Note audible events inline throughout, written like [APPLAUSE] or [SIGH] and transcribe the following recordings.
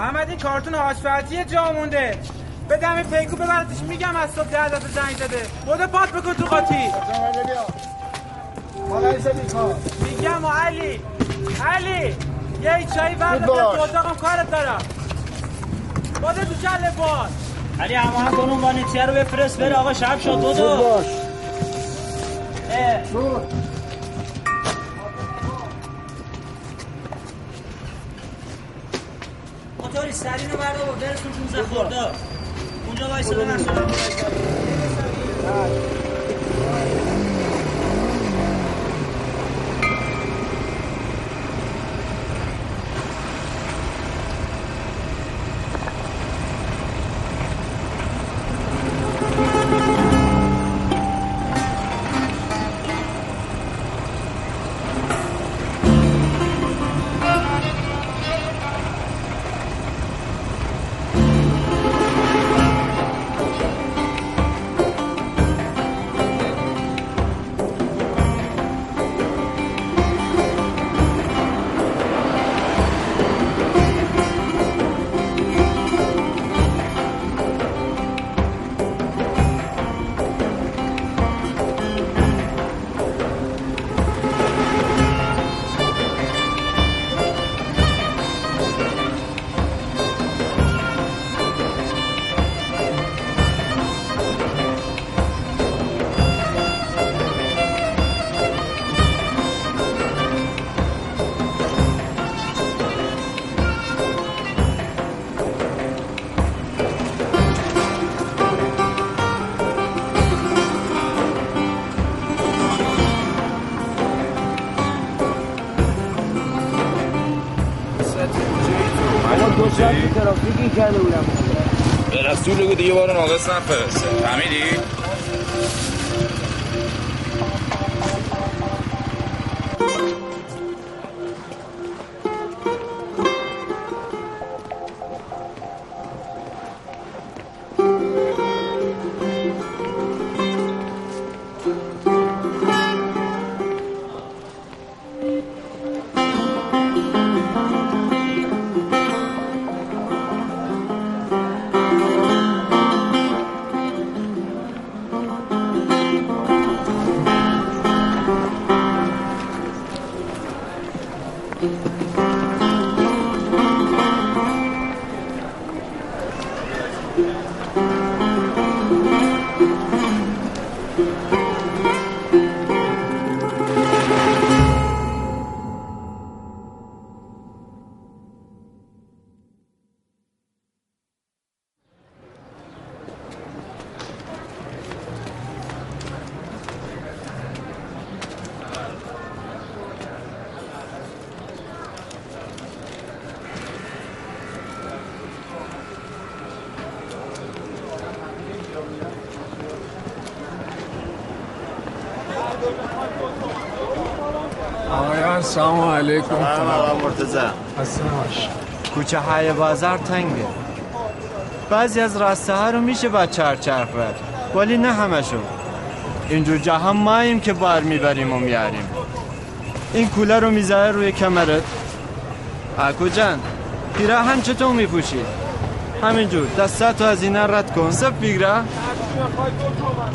احمد این کارتون آسفالتی جا مونده بدم این پیکو ببرتش میگم از صبح ده دفعه زنگ زده. بوده پات بکن تو قاطی. میگم علی علی یه چایی برده تو اتاقم کارت دارم. بوده تو کله باز علی اما کن اون وانیتیه رو بفرست بره آقا شب شد دو باش. خورده اونجا وایسا به کرده بودم به رسول بگو دیگه بار ناقص نفرسته فهمیدی؟ آقایان علیکم سلام آقا مرتزا کوچه های بازار تنگه. بعضی از راسته ها رو میشه با چرچرخ رفت ولی نه همشون اینجور جهان ماییم که بار می‌بریم و میاریم. این کوله رو می‌ذاره روی کمرت. اکو جان پیراهن چطور میپوشی. همینجور دستاتو از اینا رد کن. سب بگیره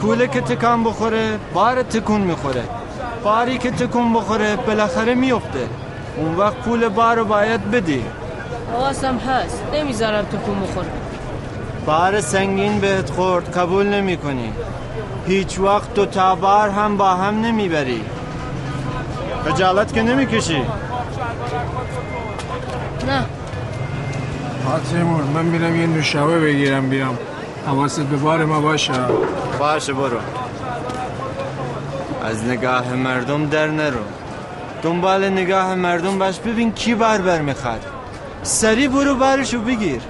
کوله که تکان بخوره بار تکون می‌خوره. باری که تکون بخوره بالاخره میفته. اون وقت پول بار رو باید بدی. حواسم هست. نمی‌ذارم تکون بخوره بار سنگین بهت خورد قبول نمی کنی هیچ وقت دو تا بار هم با هم نمی‌بری. خجالت که نمی‌کشی. نه. تیمور من میرم یه نوشابه بگیرم بیام. حواست به بار ما باشه. باشه برو. از نگاه مردم در نرو. دنبال نگاه مردم باش ببین کی بار بر می‌خواد. سری برو بارشو بگیر.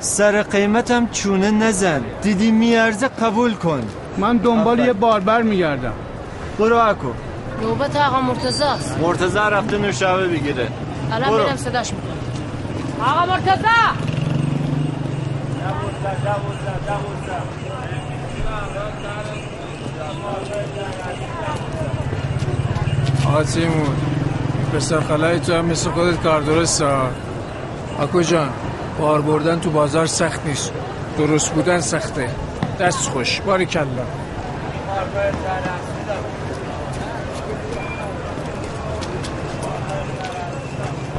سر قیمتم چونه نزن. دیدی میارزه قبول کن. من دنبال یه باربر میگردم. برو اکو نوبت آقا مرتزاست مرتزا رفته نوشابه بگیره. الان برو. میرم صداش می‌کنم. آقا مرتزا آقا تیمور پسر خلای تو هم مثل خودت کار درست ها اکو جان بار بردن تو بازار سخت نیست. درست بودن سخته. دست خوش. باری کلا.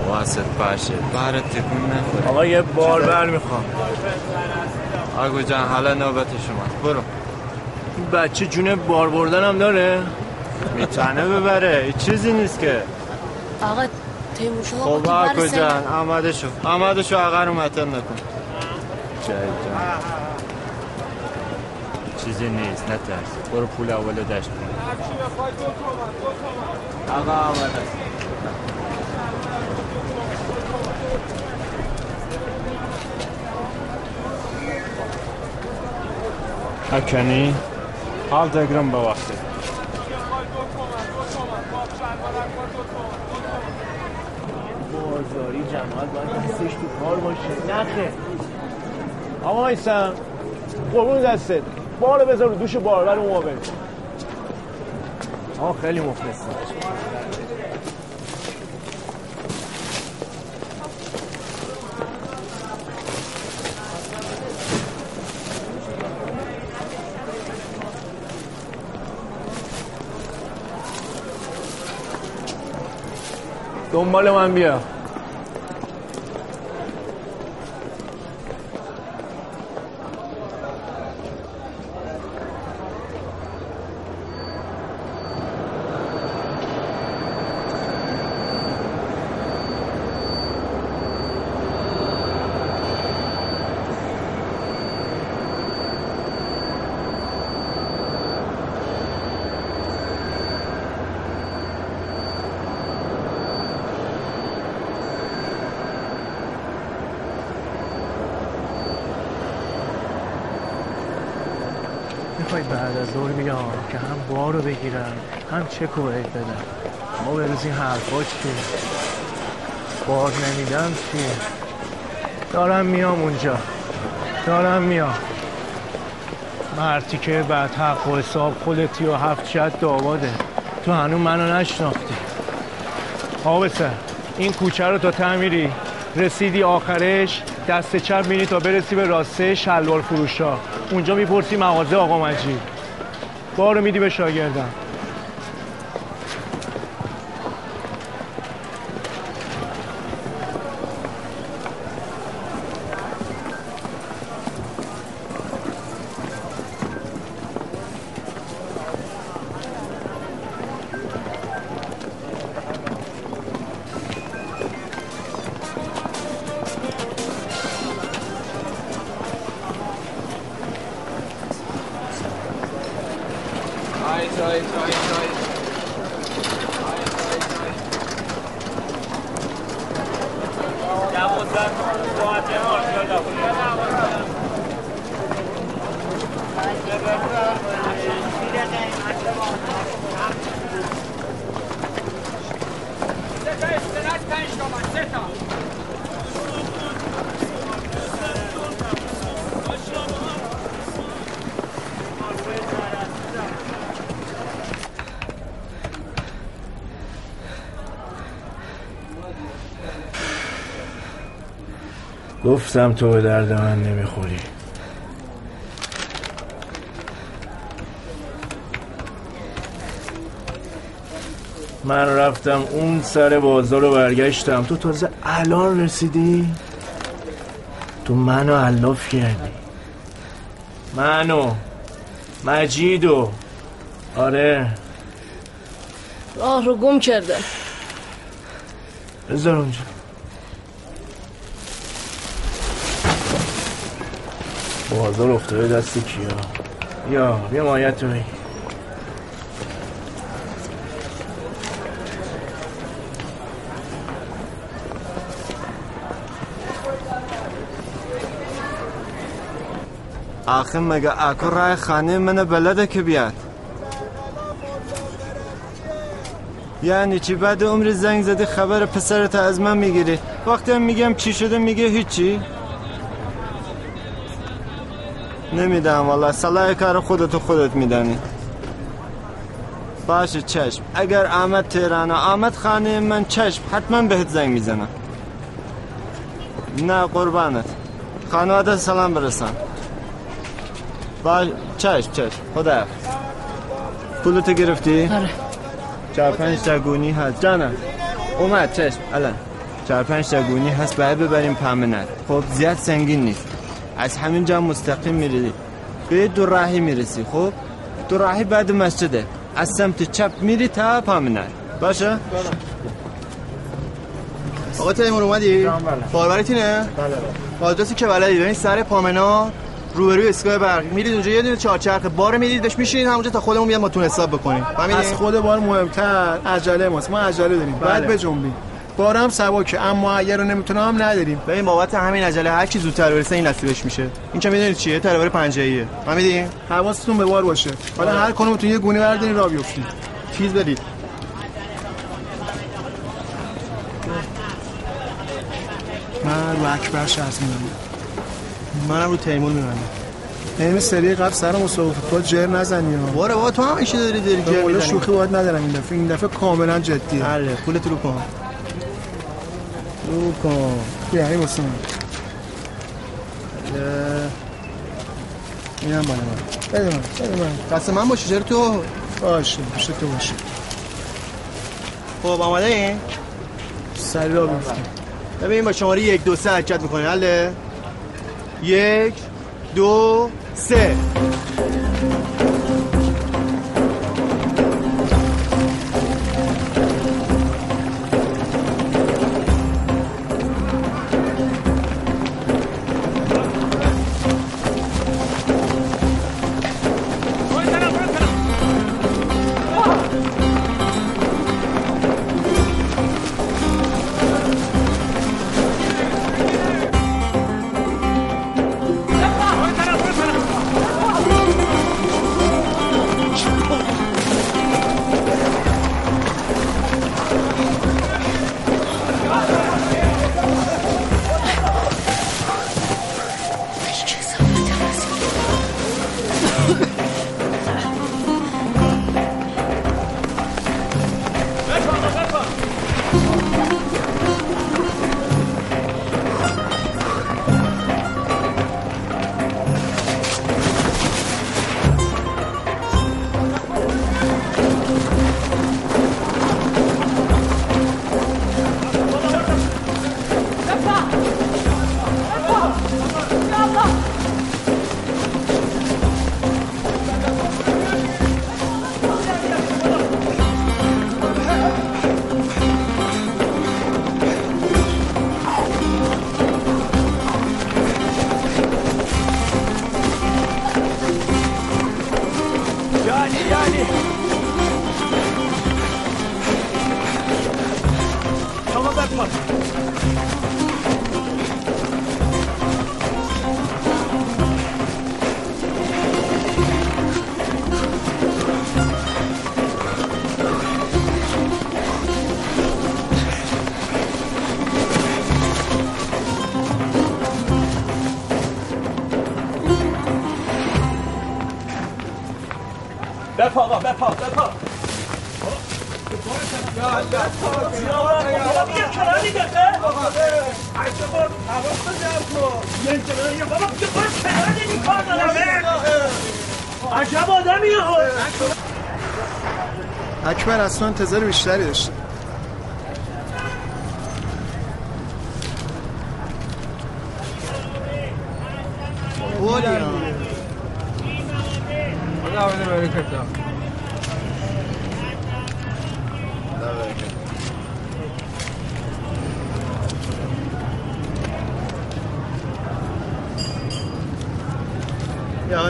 واسط باشه. بارت تکون نخوره. آقا یه باربر می‌خوام. آگو جان حالا نوبت شما. برو. این بچه جون بار بردن هم داره؟ می‌تونه ببره هیچ چیزی نیست که آقا تیمور شما خب با کی آگو برسه؟ جان آماده شو آماده شو آقا رو متن نکن جای جان چیزی نیست نترس برو پول اول دشت کن آقا آماده است. اکنی حال دگرم به وقتی بازاری جماعت باید دستش تو کار باشه. نخه آقا ایسم قربون دستت. بارو بذار رو دوش باربر اون موقع. آقا خیلی مخلصم. دنبال من بیا می‌خوای بعد از ظهر بیام که هم بار رو بگیرم رو بهت بدم ما به روز این حرفا چیه بار نمیدم چیه دارم میام اونجا. دارم میام. مرتی که بعد حق و حساب خودتی و هفت شد داواده. تو هنوز منو نشناختی. سر این کوچه رو تا تعمیری رسیدی آخرش دست چپ میری تا برسی به راسته شلوار فروشا. اونجا می‌پرسی مغازه آقا مجید. بارو میدی به شاگردم. گفتم تو به درد من نمی‌خوری. من رفتم اون سر بازار رو برگشتم. تو تازه الان رسیدی؟ تو منو علاف کردی. منو. مجیدو. آره. راه رو گم کردم. بذار اونجا. بازار افتاده دست کیا؟ یا بیا مایت رو بگیر آخه مگه اکو رای خانه من بلده که بیاد؟ یعنی چی؟ بعد عمر زنگ زدی خبر پسرت از من می‌گیری. وقتی هم میگم چی شده میگه هیچی. نمیدم والا صلاح کار خودتو خودت میدانی. باشه چشم. اگر آمد تهران و آمد خانه من چشم. حتما بهت زنگ می‌زنم. نه قربانت. خانواده سلام برسن با چشم چشم. خدا. پولتو گرفتی؟ آره. چهار پنج هست. جانم اومد چشم. الان. چهار پنج هست. باید ببریم پامنت خب زیاد سنگین نیست. از همینجا مستقیم میری. به دو راهی می‌رسی خب؟ دو راهی بعد مسجده. از سمت چپ میری تا پامنت باشه؟ آقا تیمور اومدی؟ باربرتینه؟ بله آدرسی که بلدی ببین سر پامنا روبروی اسکای برق. میرید اونجا یه دونه چهارچرخ بار می‌دید بهش میشینید همونجا تا خودمون بیاد ما تون حساب بکنیم. از؟ خود بار مهمتر عجله ماست. ما عجله داریم. بعد بله. بجنبیم بارم سبکه اما اگر رو نمی‌تونه هم نداریم. ببین بابت همین عجله هر کی زودتر برسه این نصیبش میشه. این که می‌دونید چیه؟ ترور پنجه‌ایه. فهمیدی؟ حواستون به بار باشه. حالا هر کنومتون یه گونه بردارین را بیفتین. چیز بدید. من رو اکبر شرط میدم منم رو تیمور میبندم. این سری قبل سر مسابقه فوتبال جر نزنی ها. باره بابا تو هم ایشه داری داری جر می‌زنی. شوخی باید ندارم این دفعه. این دفعه کاملا جدیه. بله پولت رو کن رو کن بیا این واسه من اینم مال من بده من بده من دست من باشه چرا تو باشه باشه تو باشه خب آماده این؟ سری را بیفتیم ببین با شماره یک دو سه حرکت می‌کنه حله یک دو سه بپا آقا بپا بپا. عجب آدمی اکبر اصلا انتظار بیشتری داشته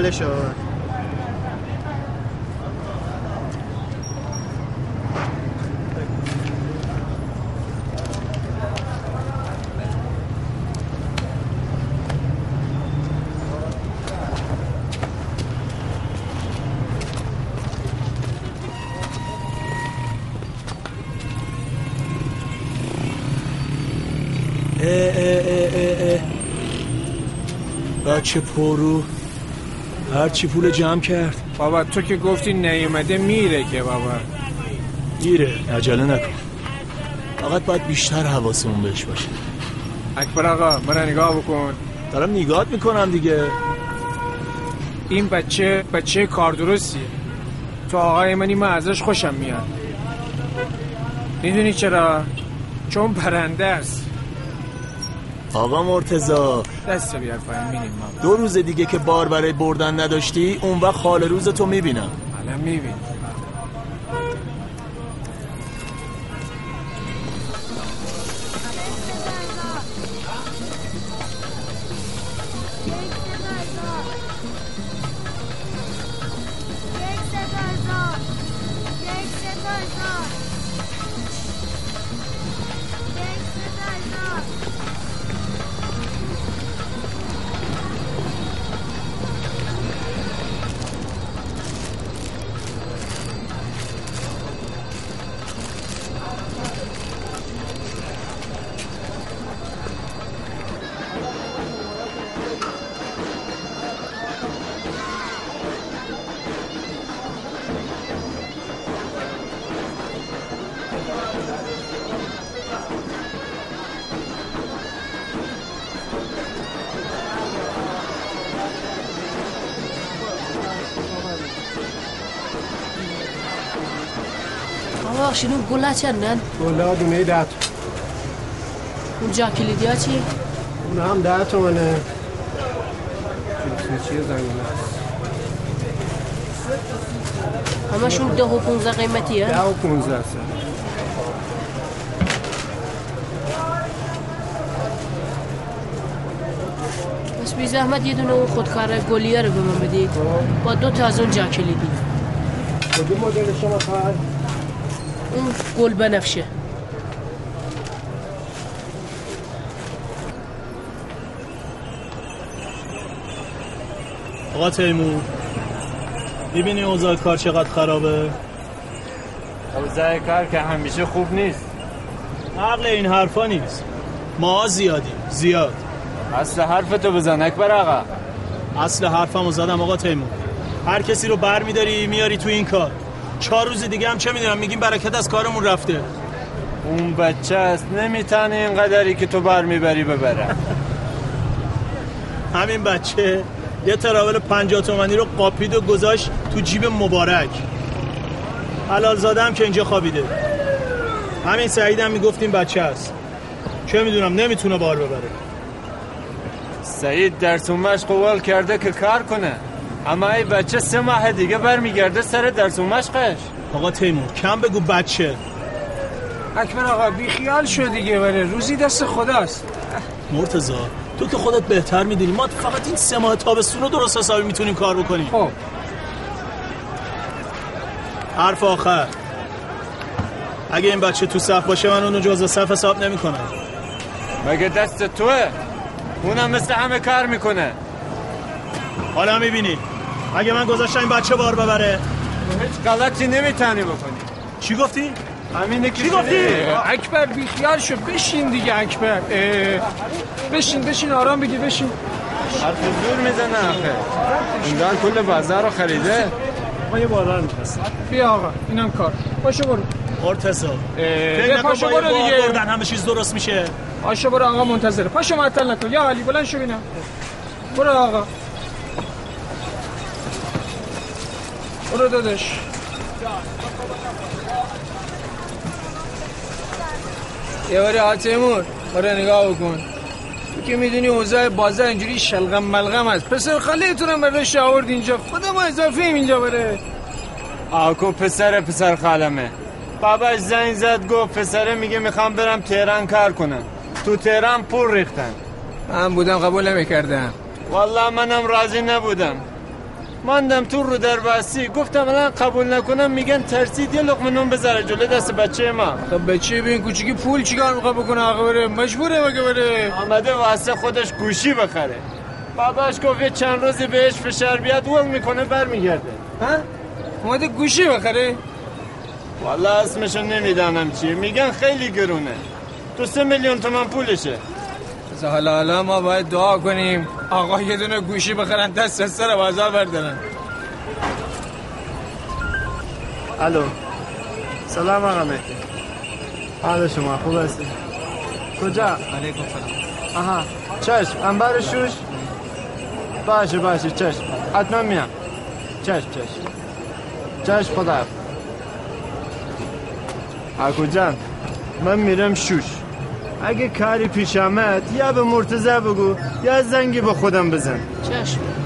یا حالشو بچه پرو هرچی پول جمع کرد. بابا تو که گفتی نیومده میره که بابا. گیره عجله نکن. فقط باید بیشتر حواسمون بهش باشه. اکبر آقا برا نگاه بکن. دارم نگاهت می‌کنم دیگه. این بچه بچه کار درستیه. تو آقای منی من ازش خوشم میاد. می‌دونی چرا؟ چون برنده است. آقا مرتزا دست بیار پایین دو روز دیگه که بار برای بردن نداشتی اون وقت خال روز تو می‌بینم. الان میبین گله چندن گلا دونه ده تا. اون جا کلیدی ها چی؟ اون هم ده تومنه. چیه زنگونه همشون ده و پونزه قیمتیه ده و پونزه هست بس بی زحمت یه دونه اون خودکار گلیه رو به من بدید. با دو تا از اون جا کلیدی. کدوم مدل شما خواهد؟ اون گل بنفشه آقا تیمور می‌بینی اوضاع کار چقدر خرابه؟ اوضاع کار که همیشه خوب نیست. عقل این حرفا نیست. ما زیادیم زیاد. اصل حرفتو بزن اکبر آقا. اصل حرفمو زدم آقا تیمور هر کسی رو بر میداری میاری تو این کار. چهار روز دیگه هم چه می‌دونم میگیم برکت از کارمون رفته. اون بچه است نمی‌تونه اینقدری که تو بر می‌بری ببره. [LAUGHS] همین بچه یه تراول پنجاه تومنی رو قاپید و گذاشت تو جیب مبارک. حلال زاده هم که اینجا خوابیده. همین سعیدم می‌گفت این بچه است. چه می‌دونم نمی‌تونه بار ببره. سعید درس و مشق قول کرده که کار کنه. اما ای بچه سه ماه دیگه برمیگرده سر درس و مشقش. آقا تیمور کم بگو بچه. اکبر آقا بی خیال شو دیگه بره روزی دست خداست. مرتزا تو که خودت بهتر می‌دونی ما فقط این سه ماه تابستون رو درست حسابی می‌تونیم کار بکنیم. خب. حرف آخر. اگه این بچه تو صف باشه من اونو جزء صف حساب نمی‌کنم. مگه دست توه؟ اونم مثل همه کار می‌کنه. حالا می‌بینی. اگه من گذاشتم این بچه بار ببره. هیچ غلطی نمی‌تونی بکنی. چی گفتی؟ همینه که چی گفتی؟ اکبر بی خیال شو. بشین دیگه اکبر. بشین بشین آرام بگیر بشین. حرف زور می‌زنه آخه. اونگان کل بازار رو خریده. ما یه باران می‌خواستم بیا آقا اینم کار. باشو برو. نکن پاشو برو دیگه. بردن همه چیز درست میشه. پاشو برو آقا منتظره. پاشو معطل نکن. یا علی بلند شو بینم برو آقا. برو دادش یه باری آتیمور برو نگاه بکن. تو که می‌دونی اوضاع بازار اینجوری شلغم ملغم است. پسر خالیتونم برش آورد اینجا. خودم اضافه اینجا بره. آکو پسر پسر خالمه. باباش زنگ زد گفت پسره میگه می‌خوام برم تهران کار کنم. تو تهران پول ریختن. من بودم قبول نمی‌کردم. والله منم راضی نبودم. ماندم تو رو در باسی گفتم الان قبول نکنم میگن ترسید. یه لقمه نون بذاره جلو دست بچه ما. خب بچه به این کوچیکی پول چیکار می‌خواد بکنه؟ آقا بره. مجبوره مگه بره؟ آمده واسه خودش گوشی بخره. باباش گفت یه چند روزی بهش فشار بیاد ول می‌کنه برمیگرده. ها؟ اومده گوشی بخره؟ والله اسمشو نمی‌دانم چیه. میگن خیلی گرونه. تو سه میلیون تومن پولشه. حالا حالا ما باید دعا کنیم. آقا یه دونه گوشی بخرن دست از سر بازار بردارن. الو. سلام آقا مهدی. حال شما خوب هستی؟ کجا؟ علیکم سلام. آها چشم انبر شوش؟ باشه باشه چشم. حتما میام. چشم چشم. چشم خدا. حکو جان من میرم شوش. اگه کاری پیش آمد یا به مرتزه بگو یا زنگی به خودم بزن. چشم.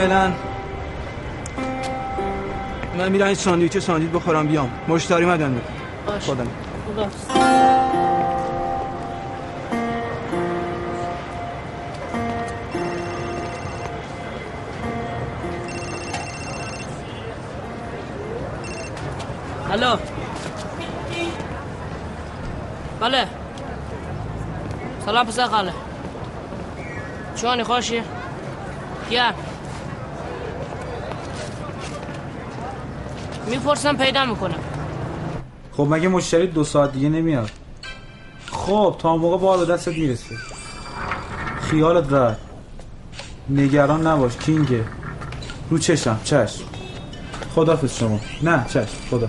فعلا. من میرم این ساندویچ ساندویچ بخورم بیام. مشتری مدن باش. خودم خدا. الو. بله. سلام پسر خاله. چونی خوشی؟ یا می‌پرسم پیدا می‌کنم. خب مگه مشتری دو ساعت دیگه نمیاد؟ خب تا اون موقع بار به دستت می‌رسه. خیالت راحت. نگران نباش کینگه. رو چشم چشم. خدافز شما. نه چشم. خدا.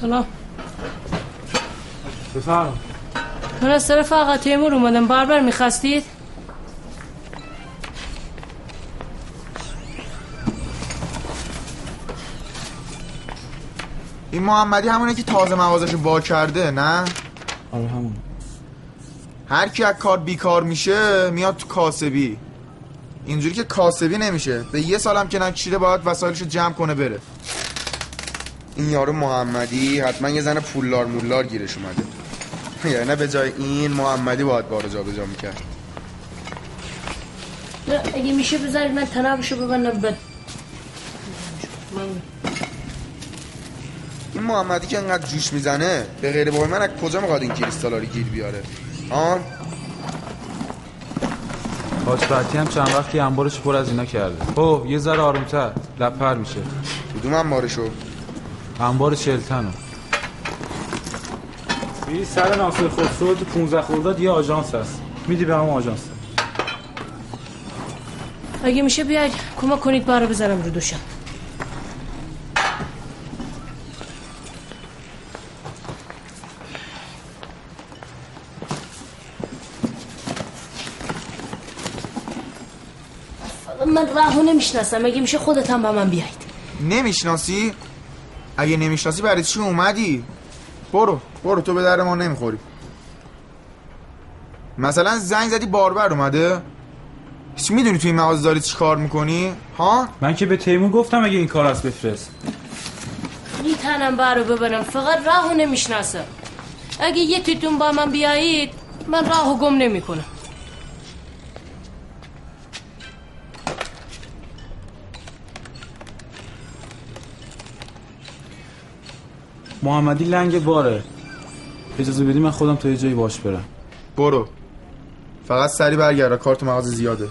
سلام. بفرم من از طرف آقا تیمور اومدم. باربر می‌خواستید؟ این محمدی همونه که تازه مغازشو وا کرده نه؟ آره همون. هر کی از کار بیکار میشه میاد تو کاسبی. اینجوری که کاسبی نمیشه. به یه سالم که نکشیده باید وسایلشو جمع کنه بره. این یارو محمدی حتما یه زن پولار مولار گیرش اومده. یعنی به جای این محمدی باید بارو جا به جا می‌کرد. نه، اگه میشه بذارید من تنابشو ببندم بد. این محمدی که انقدر جوش می‌زنه به غیر بای من از کجا می‌خواد این کریستالا رو گیر بیاره؟ آن؟ حاج هم چند وقتی انبارش پر از اینا کرده. خب یه ذره آرومتر. لپر میشه. کدوم انبارشو؟ انبار چلتنو بی سر ناصر خسرو تو 15 خرداد یه آژانس هست. میدی به همون آژانس. اگه میشه بیاید کمک کنید بارو بزنم رو دوشم. راهو نمی‌شناسم اگه میشه خودت هم با من بیاید؟ نمی‌شناسی؟ اگه نمی‌شناسی برای چی اومدی؟ برو برو. تو به در ما نمی‌خوری. مثلا زنگ زدی باربر اومده. هیچ می‌دونی توی این مغازه داری چی کار می‌کنی؟ ها؟ من که به تیمون گفتم اگه این کار هست بفرست. می‌تونم بارو ببرم. فقط راهو نمی‌شناسم. اگه یه تیتون با من بیایید من راهو گم نمی‌کنم. محمدی لنگ باره. اجازه بدی من خودم تا یه جایی باش برم. برو. فقط سری برگرد کارت مغازه زیاده.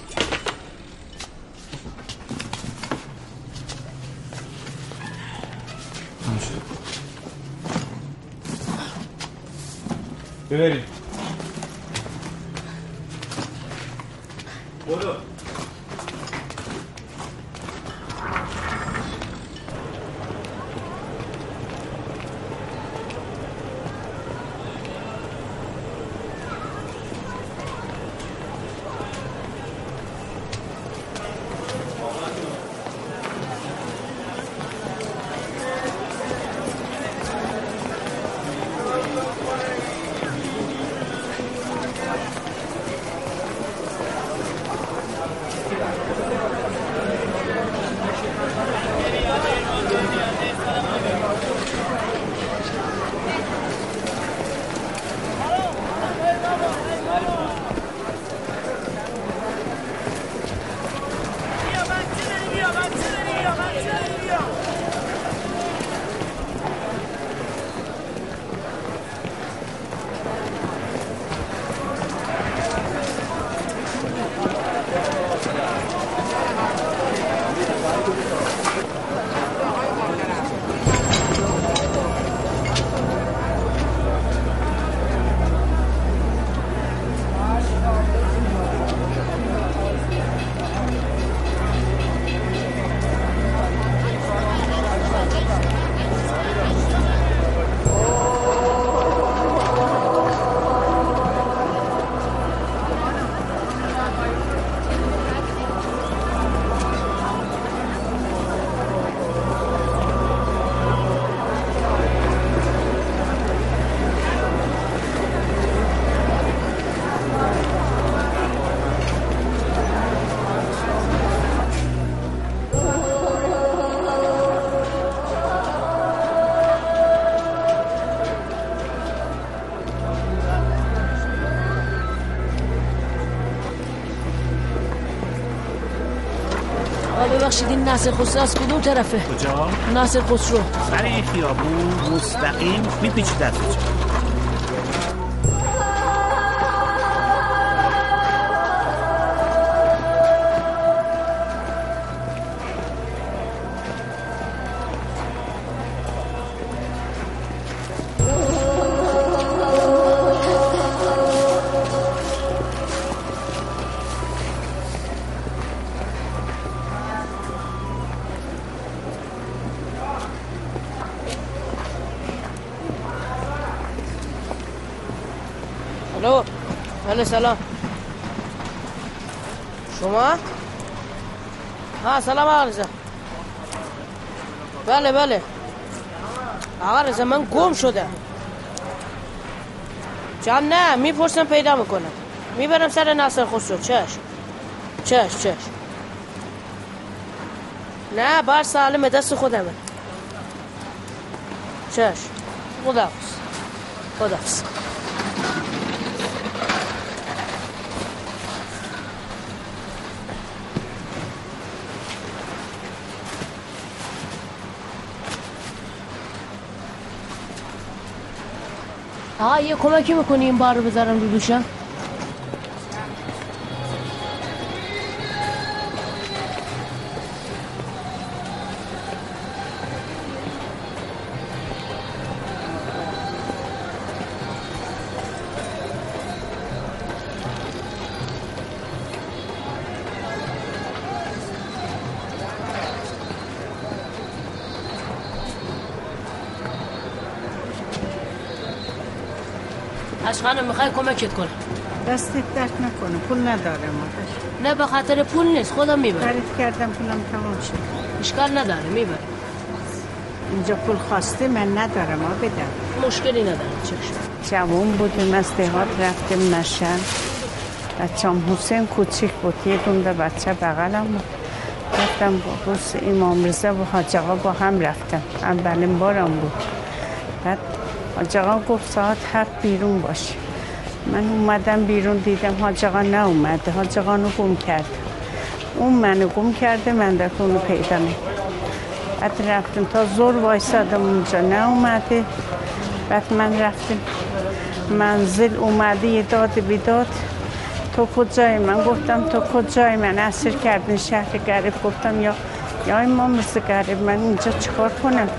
برو. ببخشید این ناصر خسرو از کدوم طرفه؟ کجا؟ ناصر خسرو. سر این خیابون مستقیم میپیچی دست بله سلام شما؟ ها سلام آقا بله بله. آقا رضا من گم شده جمع نه می‌پرسم پیدا می‌کنم. می‌برم سر ناصر خسرو. چش چش چش نه بر سالم دست خودمه. چش خدا خدا آقا یه کمکی می‌کنی این بار رو بذارم رو دوشم اشخانم می‌خوای کمکت کنم. دستت درد نکنه پول ندارم آدش نه به خاطر پول نیست خودم می‌برم. خرید کردم پولم تمام شد. اشکال نداره می‌برم. اینجا پول خواسته من ندارم آ بدم مشکلی نداره چشم. جوان بودیم از دهات رفتیم نشن. بچم حسین کوچیک بود یه دونده بچه بغلم بود. رفتم با روز امام رضا و حاج آقا با هم رفتم. اولین بارم بود. حاج آقا گفت ساعت هفت بیرون باشه من اومدم بیرون دیدم حاج آقا نه اومده حاج آقا رو گم کرد. اون منو گم کرده من در اونو پیدا بعد رفتم تا زور وایسادم اونجا. نه اومده بعد من رفتم. منزل اومده یه داد بیداد تو کجای من؟ گفتم تو کجای من؟ اسیر کردن شهر گریب گفتم یا یا امام مثل گریب من اینجا چیکار کنم؟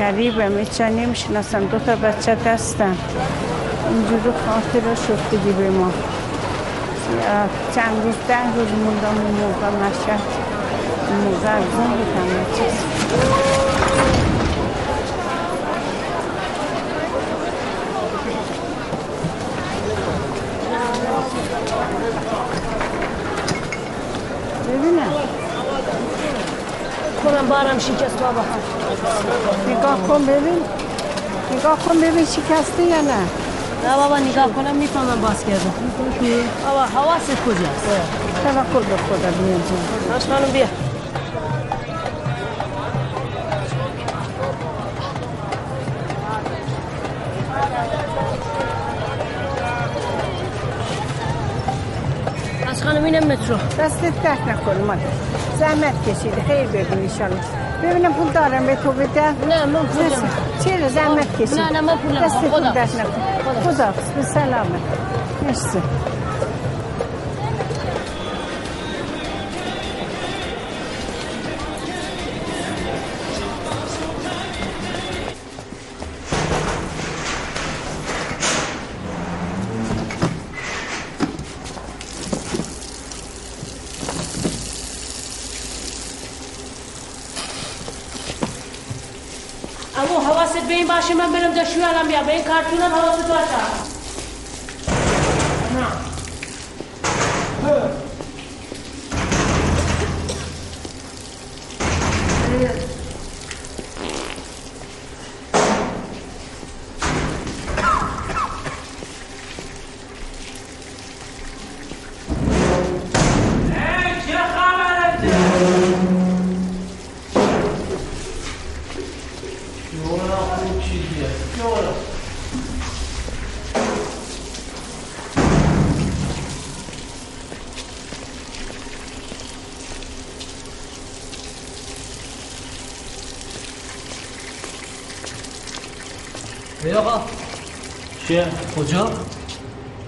گریبم ایچا نمی‌شناسم. دو تا بچه دستم. اینجوری خاطر شد دیگه به ما. چند روز ده روز موندم اون موقع مشهد موقع از اون بودم یه چیز ببینم کنم بارم شکست بابا نگاه کن ببین. نگاه کن ببین شکسته یا نه. نه بابا نگاه کنم می‌فهمم باز کردم بابا حواست کجاست؟ توکل به خدا بیا جان. باش خانم بیا. از خانم اینم مترو. دستت درد نکنه مادر. زحمت کشیده خیر ببین ایشالله ببینم پول دارم به تو بده نه من پول چرا زحمت کشید نه نه من پول نمی‌خوام. دست پول خدا درد نکن حواست به این باشه من برم دشوی الان بیا به این چیه؟ کجا؟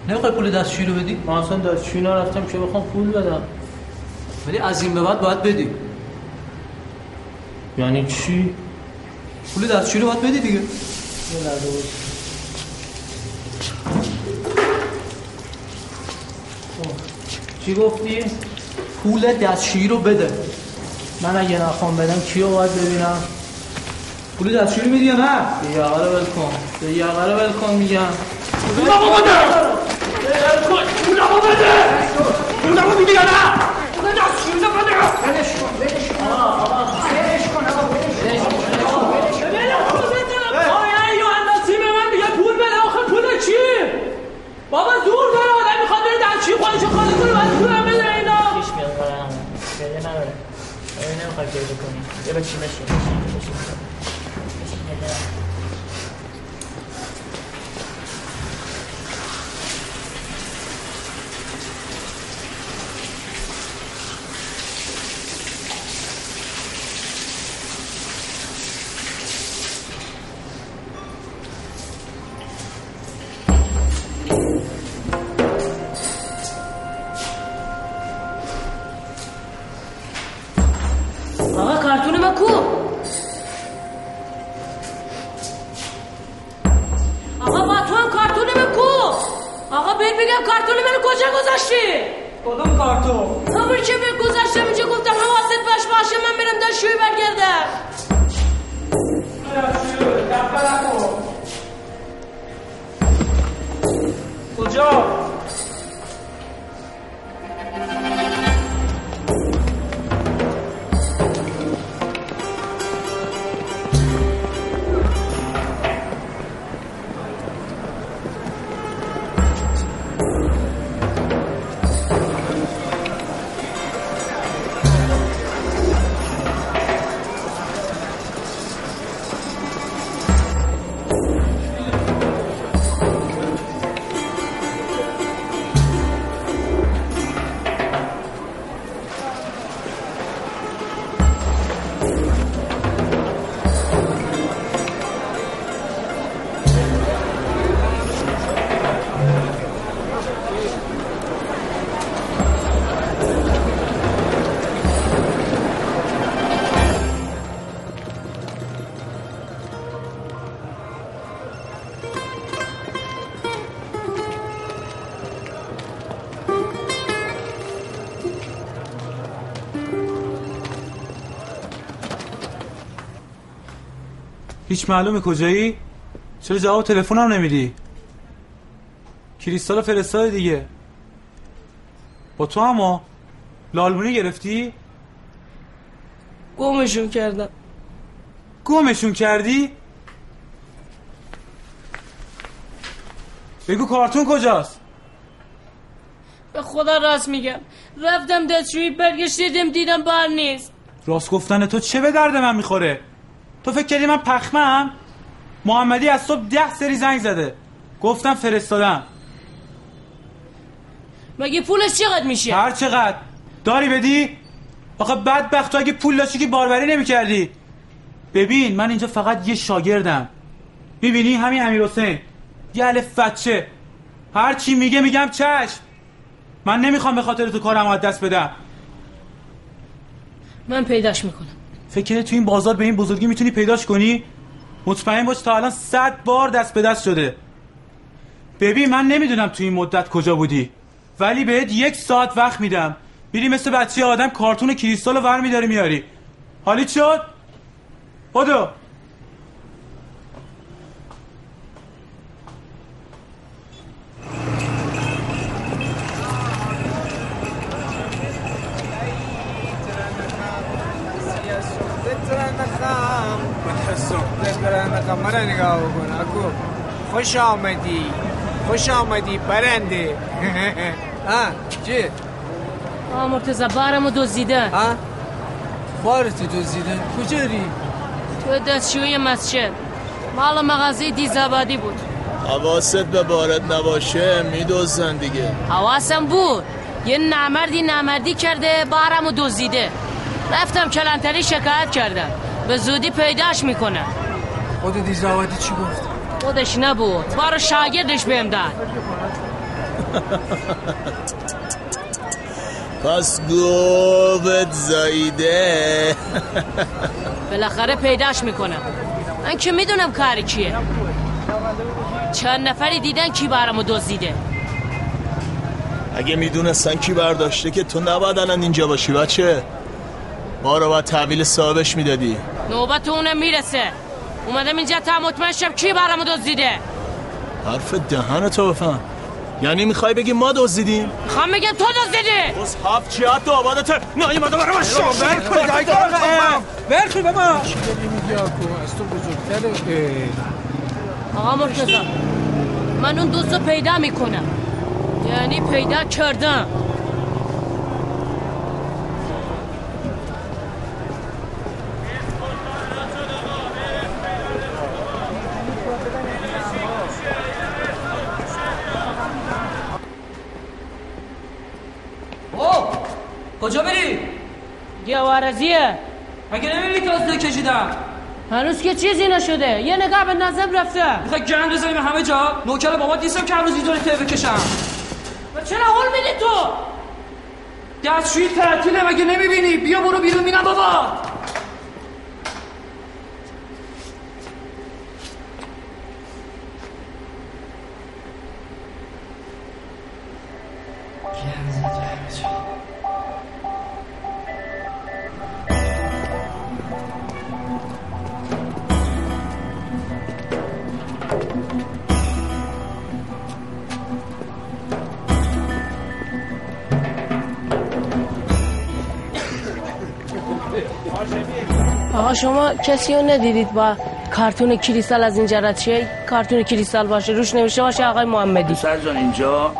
نمی‌خوای پول دستشویی رو بدی؟ من اصلا دستشویی نرفتم که بخوام پول بدم ولی از این به بعد باید بدی یعنی چی؟ پول دستشویی رو باید بدی دیگه چی گفتی؟ پول دستشویی رو بده من اگه نخوام بدم کیو باید ببینم؟ پول دستشویی میدی یا نه؟ رو ول کن. به یقه رو ول کن میگم. بابا بده! پولمو بده! پولمو میدی یا نه؟ پول دستشویی بده! ولش کن ولش کن. آقا آقا ولش کن آقا ولش بابا دور داره. آدم می‌خواد بره خالی کنه. پولم بده اینا. پیش میاد برام گریه نداره. نمی‌خوای گریه کنی. یه بچی بشین. هیچ معلومه کجایی؟ چرا جواب تلفنم نمیدی؟ کریستال فرستاد دیگه با تو هم لالمونی گرفتی؟ گمشون کردم گمشون کردی؟ بگو کارتون کجاست؟ به خدا راست میگم رفتم دستشویی برگشتیدم دیدم بر نیست راست گفتن تو چه به درد من می‌خوره؟ تو فکر کردی من پخمم؟ محمدی از صبح ده سری زنگ زده. گفتم فرستادم. مگه پولش چقدر میشه؟ هر چقدر. داری بدی؟ آخه بدبخت تو اگه پول داشتی که باربری نمی‌کردی. ببین من اینجا فقط یه شاگردم. می‌بینی همین امیر حسین؟ یه الف بچه. هر چی میگه میگم چشم. من نمی‌خوام به خاطر تو کارم از دست بدم. من پیداش می‌کنم. فکر تو این بازار به این بزرگی می‌تونی پیداش کنی؟ مطمئن باش تا الان صد بار دست به دست شده. ببین من نمی‌دونم تو این مدت کجا بودی ولی بهت یک ساعت وقت میدم. میری مثل بچه آدم کارتون کریستال رو ور میداری میاری حالی شد؟ بدو. مرا نگاه بکن اکو. خوش آمدی. خوش آمدی برنده [LAUGHS] ها چی؟ آه مرتزا بارمو دزدیدن ها؟ بارتو دزدیدن کجا ری؟ تو دستشوی مسجد. مال مغازه دیزابادی بود. حواست به بارت نباشه میدوزن دیگه. حواسم بود. یه نمردی نمردی کرده بارمو دزدیده. رفتم کلانتری شکایت کردم. به زودی پیداش می‌کنم. خود دیزاوادی چی گفت؟ خودش نبود. بارو شاگردش بهم داد. [LAUGHS] پس گوبت زایده. [LAUGHS] بالاخره پیداش می‌کنم. من که می‌دونم کار کیه چند نفری دیدن کی برامو دزدیده. اگه می‌دونستن کی برداشته که تو نباید الان اینجا باشی بچه. ما رو باید تحویل صاحبش می‌دادی. نوبت اونم می‌رسه. اومدم اینجا تا مطمئن شم کی برامو دزدیده. حرف دهن تو بفهم. یعنی می‌خوای بگی ما دزدیدیم؟ خواهم بگم تو دزدیدی. بس هفت جهت تو آبادت. نایمده برای من شاش ول کن بابا چی داری میگی آکو از تو بزرگتره. آقا مرتضی من اون دوستو پیدا می‌کنم. یعنی پیدا کردم. گوارزیه مگه نمی‌بینی که از کشیدم؟ هنوز که چیزی نشده. یه نگاه به نظم رفته. می‌خوای گند بزنیم همه جا؟ نوکر بابا نیستم که هنوز اینطوری ته بکشم. و چرا حول میدی تو؟ دستشویی تعطیله مگه نمی‌بینی؟ بیا برو بیرون میرم بابا. شما کسی رو ندیدید با کارتون کریستال از اینجا رد شه؟ کارتون کریستال باشه روش نوشته باشه آقای محمدی. سرجان اینجا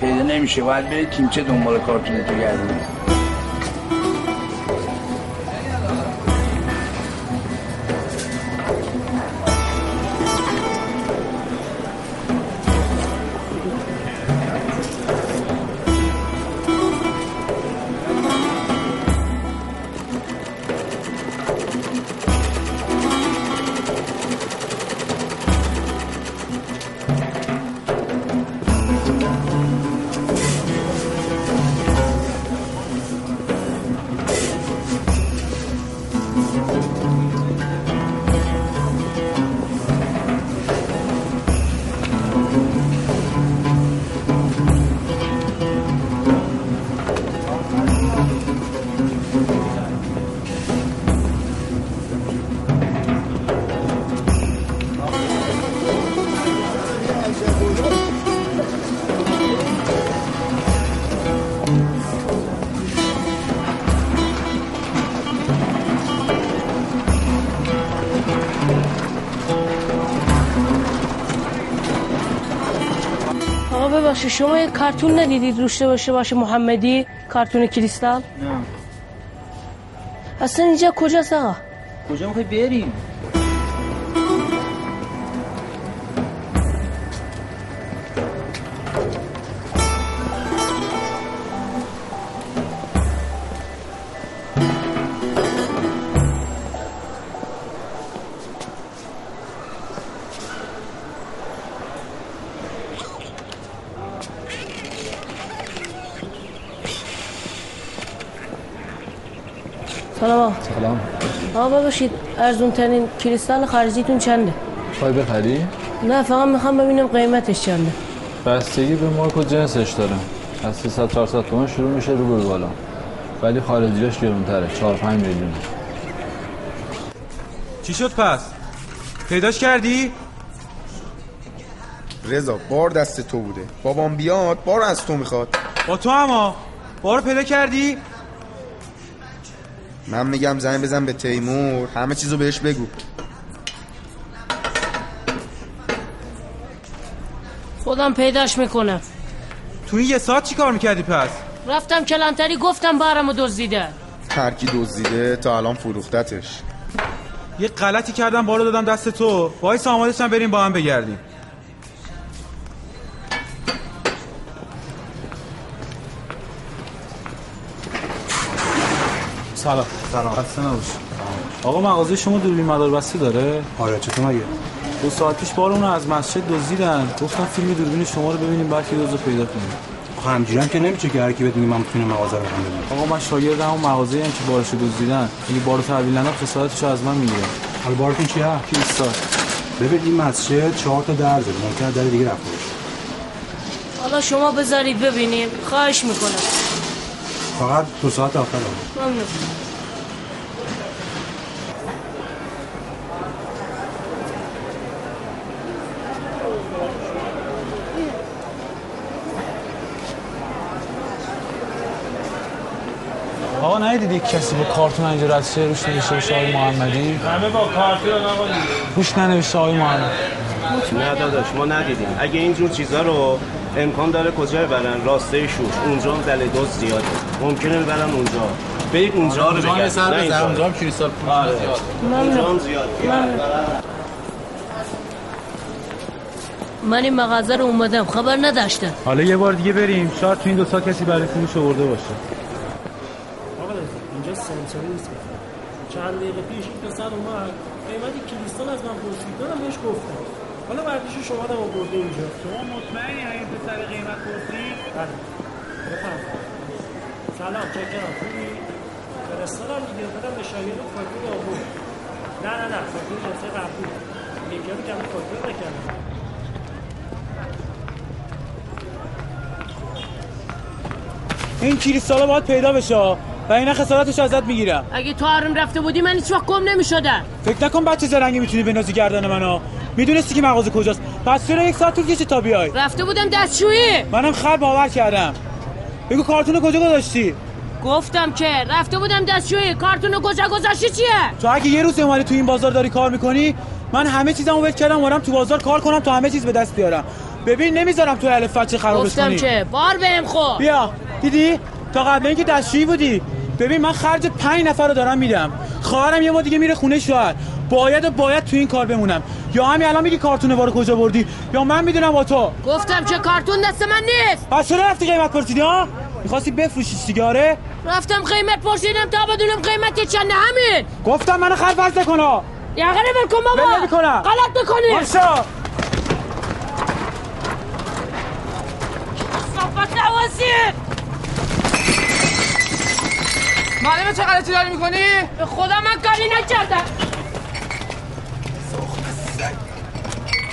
پیدا نمیشه باید برید تیمچه دنبال کارتون تو گردید ببخشید شما یه کارتون ندیدید روش باشه باشه محمدی کارتون کریستال؟ نه. اصلا اینجا کجاست آقا؟ کجا می‌خوای بریم؟ آقا ببخشید ارزون ترین کریستال خارجیتون چنده خواهی بخری؟ نه فقط می‌خوام ببینم قیمتش چنده بستگی به مارک و جنسش داره از 300 400 تومن شروع میشه رو به بالا ولی خارجیش گرونتره 4 5 میلیون چی شد پس؟ پیداش کردی؟ رضا بار دست تو بوده بابام بیاد بار از تو می‌خواد با تو اما بارو پیدا کردی؟ من میگم زنگ بزن به تیمور. همه چیزو بهش بگو. خودم پیداش می‌کنم. تو این یه ساعت چی کار می‌کردی پس؟ رفتم کلانتری گفتم بارمو دزدیده. هر کی دزدیده تا الان فروختتش. یه غلطی کردم بارو دادم دست تو. وایسا آماده شم بریم با هم بگردیم. سلام. سلام. خسته نباش آقا مغازه شما دوربین مدار بسته داره؟ آره چطور مگه؟ دو ساعت پیش بارمون از مسجد دزدیدن. گفتم فیلم دوربین شما رو ببینیم بلکه رو پیدا کنیم. همجوری هم که نمیشه که هر کی بدونی من می‌تونه مغازه رو هم ببینم. آقا من شاگرد همون مغازه هم که بارش دزدیدن. اگه بارو تحویل ندم خسارتش رو از من می‌گیره حالا بارتون چیه؟ کریستال ببین این مسجد چهار تا در داره. ممکنه در دیگه رفته باشه. حالا شما بذارید ببینیم. خواهش می‌کنم. فقط دو ساعت آخر ممنون آقا ندیدید کسی با کارتون اینجا رد شه روش نوشته باشه آقای محمدی. همه با کارتون آقا روش ننوشته آقای محمد. نه داداش ما ندیدیم. اگه اینجور چیزا رو امکان داره کجا ببرن راسته شوش اونجا هم دل دوست زیاده. ممکنه ببرن اونجا. برید اونجا رو بگردید نه اینجا. اونجا هم کریستال پول آره. زیاد اونجا هم زیاد من این مغازه رو اومدم. خبر نداشتم. حالا یه بار دیگه بریم. شاید تو این دو سال کسی برای فروش آورده باشه. آقا اینجا سنسوری نیست. چند دقیقه پیش این پسر اومد. قیمت کریستال از من پرسید. دارم بهش گفتم. حالا بردیش شما رو آورده اینجا. شما مطمئنی این پسر قیمت پرسید بله. بفهم سلام چکرم. خوبی؟ فرستادم دیگه دادم به شاگرد فاکتور آورد نه نه نه فاکتور جلسه قبلی. یکی رو کمی فاکتور نکردم. این کریستالا باید پیدا بشه و اینا خسارتش ازت می‌گیرم. اگه تو حرم رفته بودی من هیچ وقت گم نمی‌شدم. فکر نکن بچه زرنگی می‌تونی بنازی گردن منو. می‌دونستی که مغازه کجاست. پس چرا یک ساعت طول کشید تا بیای؟ رفته بودم دستشویی. منم خر باور کردم. بگو کارتون کجا گذاشتی؟ گفتم که رفته بودم دستشویی. کارتون کجا گذاشتی؟ چیه؟ تو اگه یه روز اومدی تو این بازار داری کار می‌کنی من همه چیزمو ول کردم اومدم تو بازار کار کنم تا همه چیز به دست بیارم. ببین نمی‌ذارم تو الف فچه خرابش گفتم کنی. که بار بهم خو بیا. دیدی؟ تا قبل اینکه دستشویی بودی. ببین من خرج پنج نفر رو دارم میدم. خواهرم یه ما دیگه میره خونه شوهر. باید و باید تو این کار بمونم. یا همین الان میگی کارتون بارو کجا بردی؟ یا من می‌دونم با تو. گفتم که کارتون دست من نیست. پس چرا رفتی قیمت پرسیدی ها؟ می‌خواستی بفروشی سیگاره رفتم قیمت پرسیدم تا بدونم قیمت چنده همین. گفتم منو خر فرض نکنا یا غره ول کن بابا. ول نمی‌کنم. غلط می‌کنی باشا صفت نواسی معلمه چه غلطی داری می‌کنی؟ به خدا من کاری نکردم.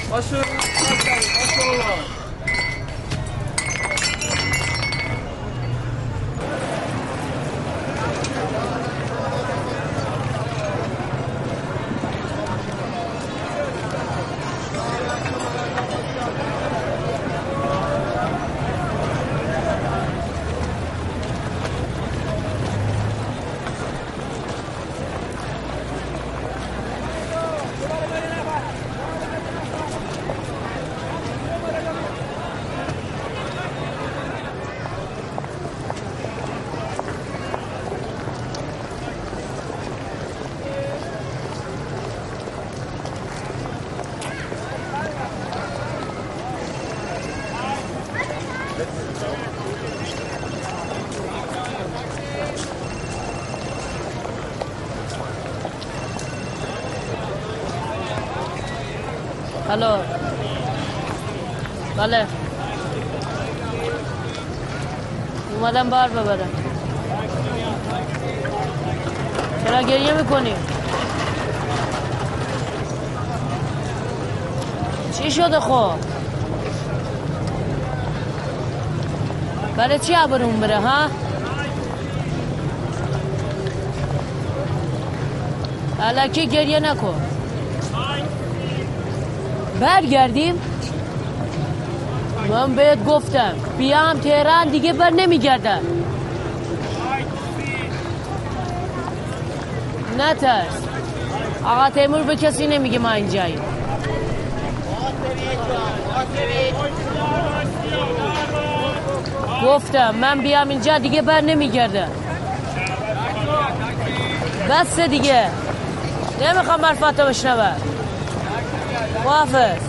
Kasur, 我说了 الو بله اومدم بار ببرم چرا گریه می‌کنی؟ چی شده خب؟ برای چی عبرون بره ها؟ الکی گریه نکن برگردیم. من بهت گفتم بیام تهران دیگه بر نمیگردم. نترس آقا تیمور به کسی نمیگه ما اینجاییم. گفتم من بیام اینجا دیگه بر نمیگردم. بس دیگه. نمی‌خوام برفاتو بشنوم. محافظ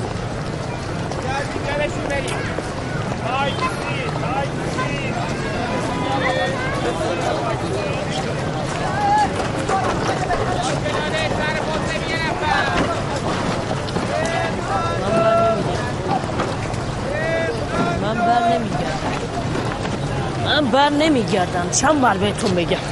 من بر نمیگردم من بر نمیگردم چند بار بهتون بگم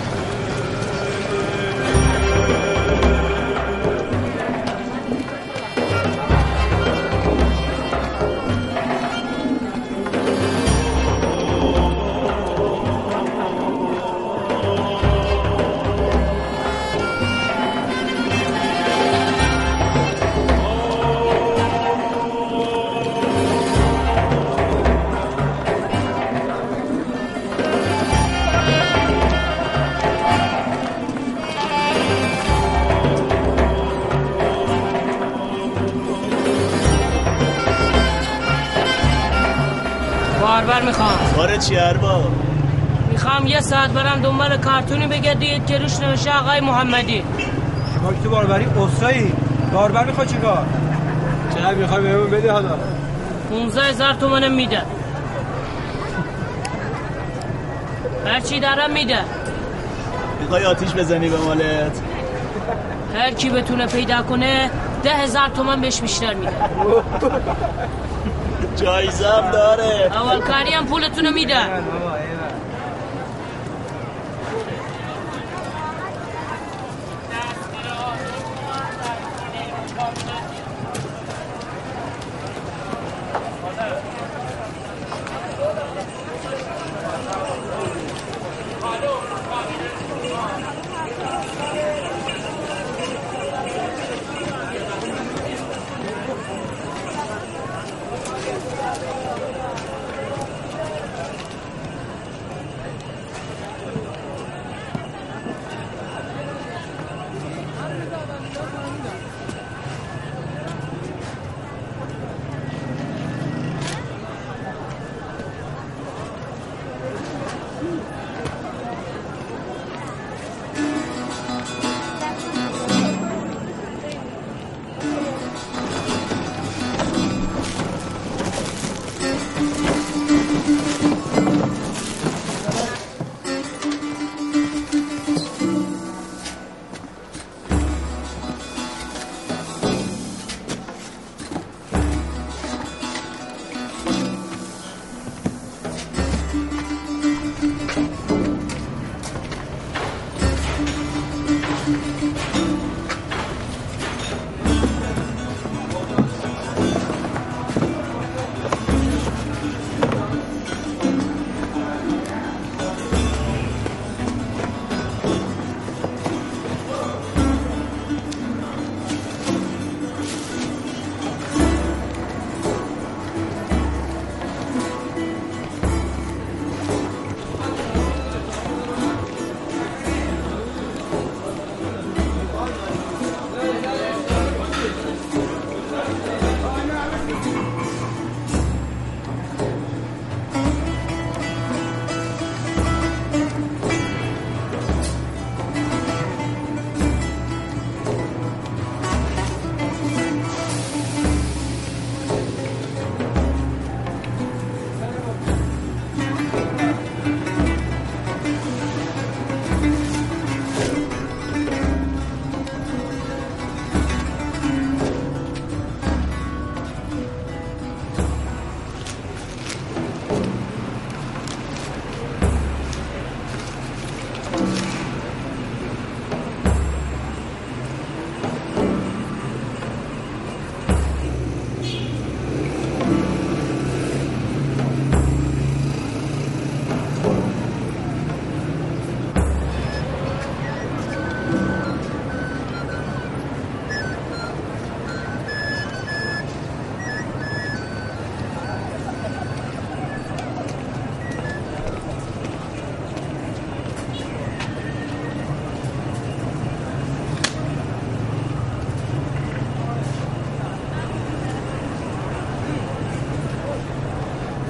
می‌خوام کار چی ارباب؟ می‌خوام یه ساعت برم دنبال کارتونی بگردید که روش نوشته آقای محمدی. ما که تو باربری اصایی باربر می‌خواد چیکار چقدر می‌خوای بهمون بده حالا؟ 15 هزار تومنم میده. هرچی دارم میده. می‌خوای آتیش بزنی به مالت؟ هر کی بتونه پیدا کنه ده هزار تومن بهش بیشتر میده. [LAUGHS] جایزه هم داره. اول کاری هم پولتونو میده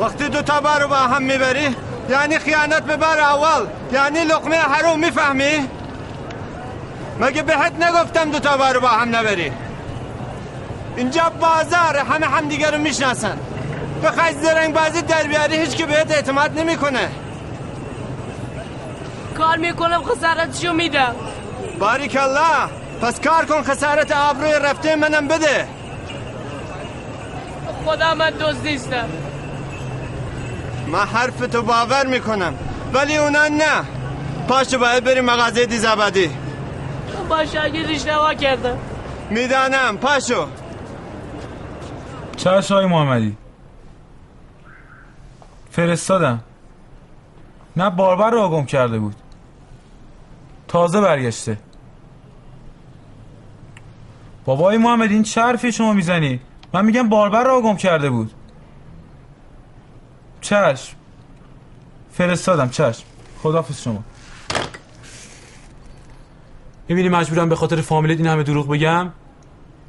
وقتی دو تا بر رو با هم می‌بری یعنی خیانت به بر اول یعنی لقمه حروم می‌فهمی؟ مگه بهت نگفتم دو تا بر رو با هم نبری؟ اینجا بازار همه هم دیگر رو می‌شناسن. بخوای زرنگ بازی در بیاری هیچ که بهت اعتماد نمی‌کنه. کار می‌کنم خسارتشو میدم. باریک الله پس کار کن خسارت آبروی رفته منم بده. خدا من دوست نیستم. من حرف تو باور می‌کنم. ولی اونا نه. پاشو باید بریم مغازه دیزابدی. با شاگرد اشتباه کردم می‌دانم. پاشو. چشم های محمدی؟ فرستادم. نه باربر رو گم کرده بود. تازه برگشته. بابای محمد این چه حرفی شما می‌زنی؟ من میگم باربر رو گم کرده بود. چشم. فرستادم چشم. خدافز شما. می‌بینی مجبورم به خاطر فامیلت این همه دروغ بگم؟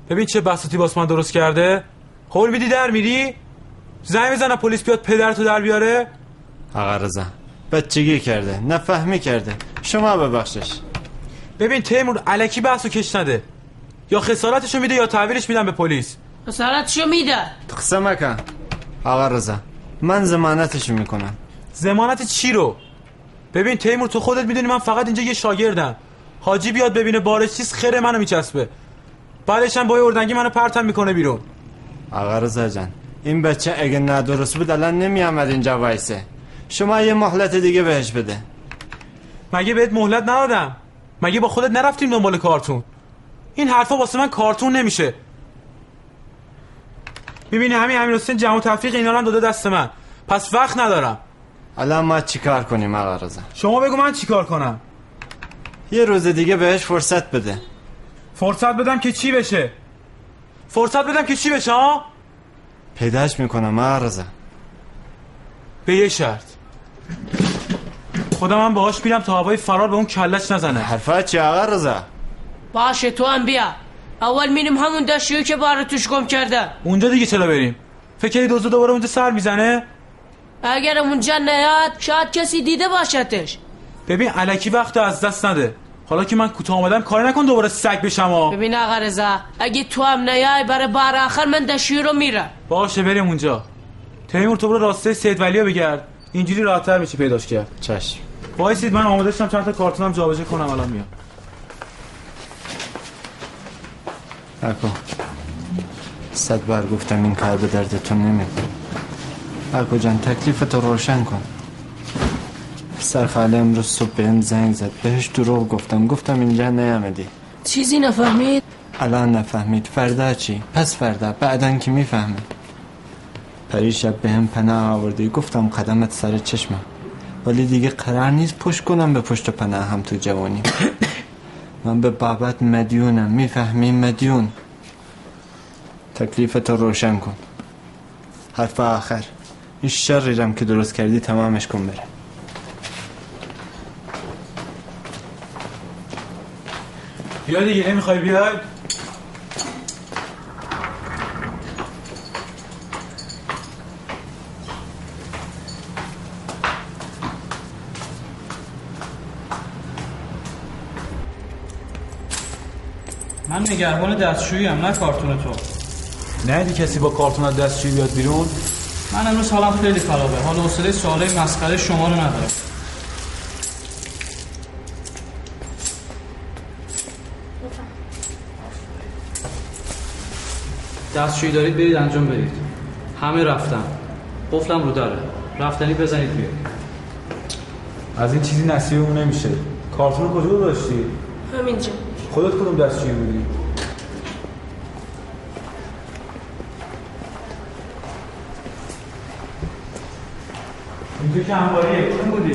ببین چه بساطی باس من درست کرده. خول میدی در میری؟ زنگ بزنم پلیس بیاد پدرتو در بیاره. آقا رضا بچگی کرده نفهمی کرده. شما ببخشش. ببین تیمور علکی بحثو کش نده. یا خسارتشو میده یا تحویلش میدم به پلیس. خسارتشو میده قصه مکن. آقا رضا من زمانتشو می‌کنم. زمانت چی رو؟ ببین تیمور تو خودت می‌دونی من فقط اینجا یه شاگردم. حاجی بیاد ببینه بارش چیز خیره منو میچسبه. بعدش هم با اردنگی منو پرتم می‌کنه بیرون. آقا رضا جان این بچه اگه ندرست بود الان نمیامد اینجا وایسه. شما یه مهلت دیگه بهش بده. مگه بهت مهلت ندادم؟ مگه با خودت نرفتیم دنبال کارتون؟ این حرفا واسه من کارتون نمیشه. می‌بینی همین امیر حسین جمع و تفریق اینا رو هم داده دست من. پس وقت ندارم. الان ما چیکار کنیم آقا رضا؟ شما بگو من چیکار کنم. یه روز دیگه بهش فرصت بده. فرصت بدم که چی بشه؟ فرصت بدم که چی بشه ها پیداش می‌کنم آقا رضا. به یه شرط. خودم هم باهاش میرم تا هوای فرار به اون کلش نزنه. حرفا چی آقا رضا؟ باشه تو هم بیا. اول میریم همون دشتیو که بار توش گم کرده اونجا دیگه چرا بریم فکر دوزو دوباره اونجا سر می‌زنه اگر اونجا نیاد شاید کسی دیده باشدش ببین علکی وقت از دست نده حالا که من کوتاه آمدم کاری نکن دوباره سگ بشم ها ببین آقا رضا اگه تو هم نیای برای بار آخر من دشتیو رو میرم باشه بریم اونجا تیمور تو برو راسته سید ولی بگرد اینجوری راحت‌تر میشه پیداش کرد چشم وایسید من آماده شدم چند تا کارتونم جابجا کنم الان میام اکو صد بار گفتم این کار به دردتون نمی‌کنه اکو جان تکلیفتو روشن کن. سرخاله امروز صبح بهم زنگ زد. بهش دروغ گفتم. گفتم اینجا نیامدی. چیزی نفهمید؟ الان نفهمید. فردا چی؟ پس فردا. بعدا که می‌فهمه؟ پریشب به هم پناه آوردی. گفتم قدمت سر چشمم. ولی دیگه قرار نیست پشت کنم به پشت پناه هم تو جوانی. [COUGHS] من به بابت مدیونم. می‌فهمی مدیون؟ تکلیفتو روشن کن. حرف آخر. این شریرم که درست کردی تمامش کن بره. بیا دیگه نمی‌خوای بیای من نگهبان دستشویی هم نه کارتون تو. نه کسی با کارتون از دستشویی بیاد بیرون؟ من امروز حالم خیلی خرابه. حال حوصله سوالای مسخره شما رو ندارم. دستشویی دارید برید انجام بدید. همه رفتن. قفلم رو داره. رفتنی بزنید بیاد. از این چیزی نصیبمون نمیشه. کارتون کجا داشتی همینجا. خودت کدوم دستشویی بودی؟ اینجا که انباریه کدوم بودی؟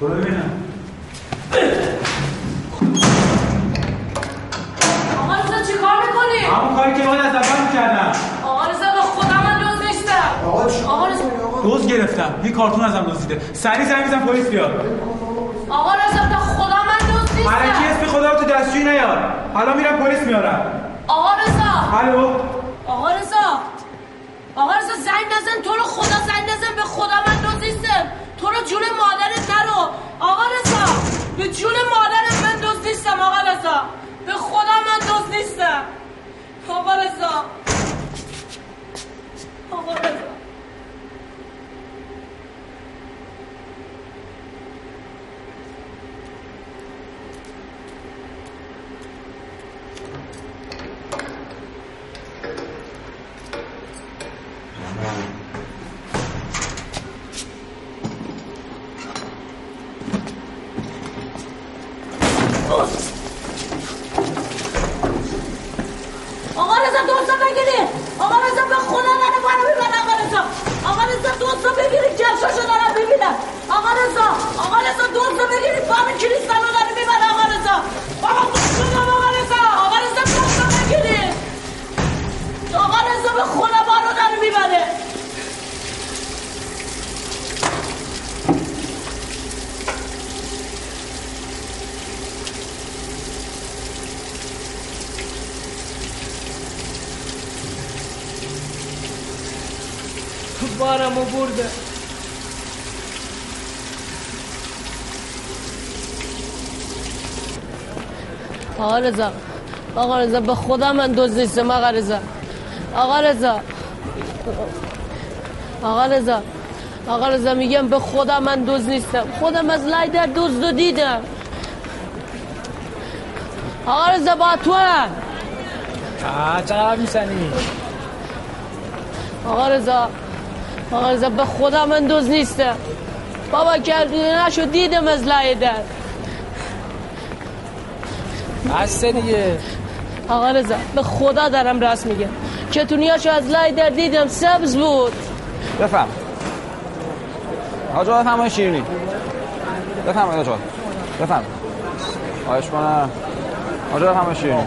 برو ببینم. آقا رضا چی کار می‌کنی؟ همون کاری که باید از اول می‌کردم. آقا رضا به خدا من دوز نیستم. آقا رضا. دوز گرفتم. یه کارتون ازم دزدیده سریع زنگ بزن پلیس بیاد آقا رضا به خدا هرکی اسم خدا تو دستشویی نیار؟ حالا میرم پلیس میارم. آقا رضا. الو؟ آقا رضا. آقا رضا زنگ نزن. تو رو خدا زنگ نزن. به خدا من دوز نیستم تو رو جون مادرت نرو. آقا رضا به جون مادرت من دوز نیستم آقا رضا به خدا من دوز نیستم آقا رضا. آقا رضا آقا رضا دوستا بگیرید آقا رضا به خدا داره منو می‌بره آقا رضا آقا رضا دوستا بگیرید جفشاشو دارم ببینم آقا رضا آقا رضا دوستا بگیرید فهم کریستالو داره می‌بره آقا رضا آقا دوستا آقا رضا آقا رضا دوستا بگیرید آقا رضا به خدا منو داره می‌بره بارمو برده. آقا رضا آقا رضا به خدا من دوز نیستم آقا رضا. آقا رضا. آقا رضا. آقا رضا میگم به خدا من دوز نیستم. خودم از لای در دوز دو دیدم. آقا رضا با تو هم. چقدر میسنی آقا رضا. آقا به خدا من دوز نیستم. بابا کردی نشو دیدم از لای در. بسته دیگه. آقا رضا به خدا دارم راست میگم. کتونیاشو از لای در دیدم سبز بود. بفهم. حاج آقا بفهم شیرینی. بفهم حاج آقا. بفهم. خواهش کنم حاج آقا بفهم شیرینی.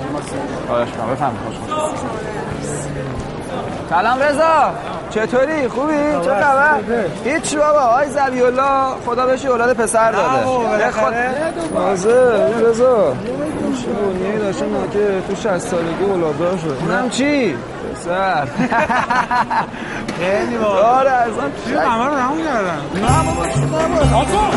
خواهش کنم بفهم. سلام رضا. چطوری؟ خوبی؟ چه خبر؟ هیچ بابا آی زبی الله خدا بهش اولاد پسر داده. تازه این رضا شبونیه داشتم که تو 60 سالگی اولادا شد. اونم چی؟ پسر. [LAUGHS] خیلی بابا آره اصلا چی همه رو همون کردم نه بابا چی آقا!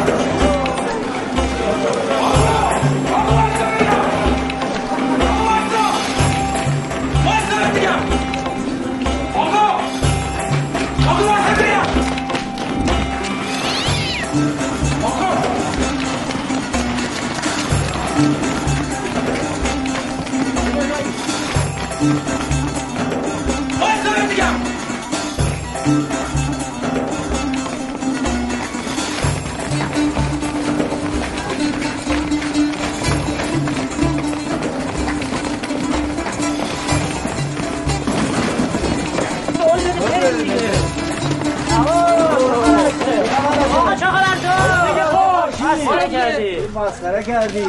مسخره کردی مسخره کردی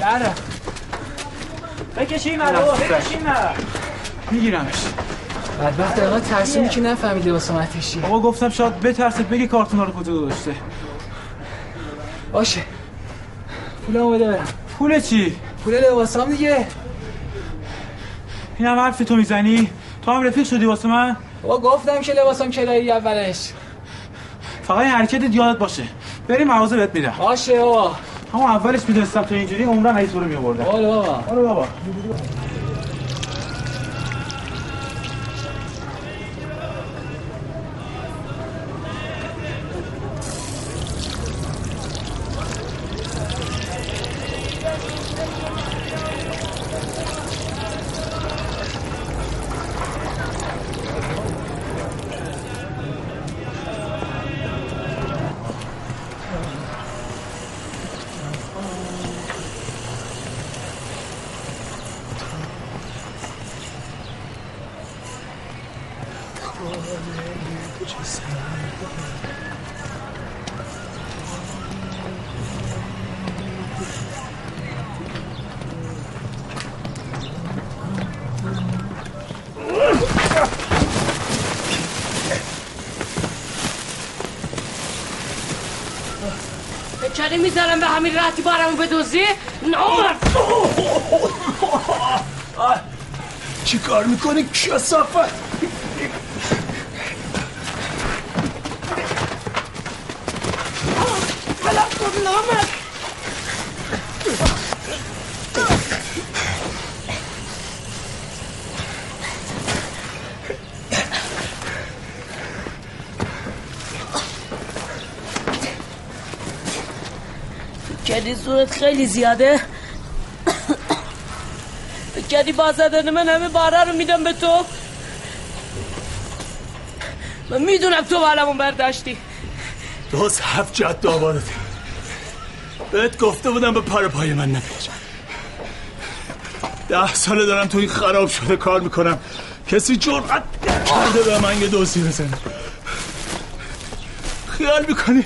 نره بکشی منو بکشی من میگیرمش. بدبخت آقا ترسونی که نفهمیده واسه آتشی بابا گفتم شاید بترسه بگی کارتونا رو کجا گذاشته. باشه. پولمو بده برم. پول چی؟ پول لباسام دیگه. این هم حرفی تو می‌زنی؟ تو هم رفیق شدی واسه من؟ بابا گفتم که لباسام کرایی اولش. فقط این حرکتت یادت باشه. بریم مغازه بهت میدم. باشه بابا. همون اولش می‌دونستم تو اینجوری عمرن هیچ تو رو میآوردم آره بابا. آره بابا. بچه می‌ذارم به همین راحتی بارمو بدوزی؟ نامرد [LAUGHS] چی کار می‌کنی؟ کسافت کردی زورت خیلی زیاده. کردی با من همه باره رو میدم به تو. من می‌دونم تو بالمون برداشتی. دوست هفت جد آبادت بهت گفته بودم به پر پای من نپیچ ده ساله دارم تو این خراب شده کار می‌کنم. کسی جرأت کرده به من یه دوزی بزنه. خیال می‌کنی؟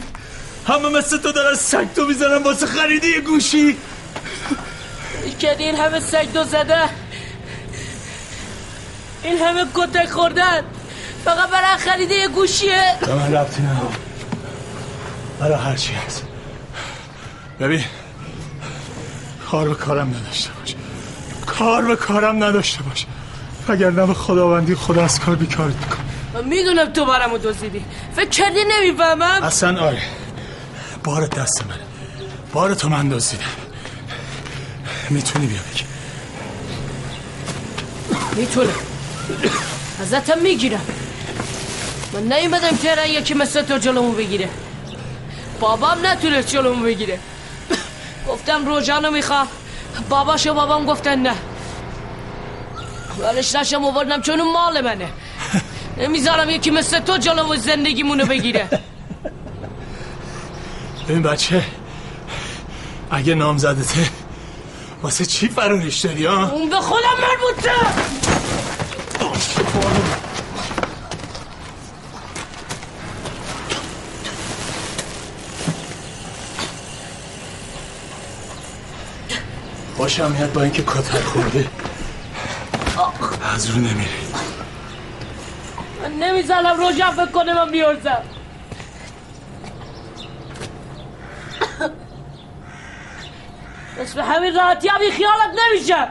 همه مثل تو دارن سگ تو می‌زنن واسه خریدی یه گوشی. که این همه سگ دو زده. این همه کتک خوردن. فقط برای خریده یه گوشیه. به من ربطی نداره. برای هر چی هست. ببین کار به کارم نداشته باش. کار به کارم نداشته باش. اگر نه به خداوندی خدا از کار بیکارت میکن من می‌دونم تو برامو دزدیدی. فکر کردی نمی‌فهمم؟ اصلا آره. بار دست منه بار تو من دزدیدم می‌تونی بیا بگی می‌تونم. ازتم می‌گیرم. من نیومدم تهران یکی مثل تو جلومو بگیره. بابام نتونست جلومو بگیره. گفتم روژانو می‌خوام باباش و بابام گفتن نه. ولش نشم آوردم چون مال منه. [LAUGHS] نمی‌ذارم یکی مثل تو جلومو زندگیمونو بگیره. ببین بچه اگه نام زدته واسه چی فرارش داری ها؟ اون به خودم مربوطه خوشم میاد با اینکه کتک خورده. از رو نمیری. من نمی‌زنم روژن فکر کنه من بیارزم. بس به همین راحتی هم خیالت نمیشه.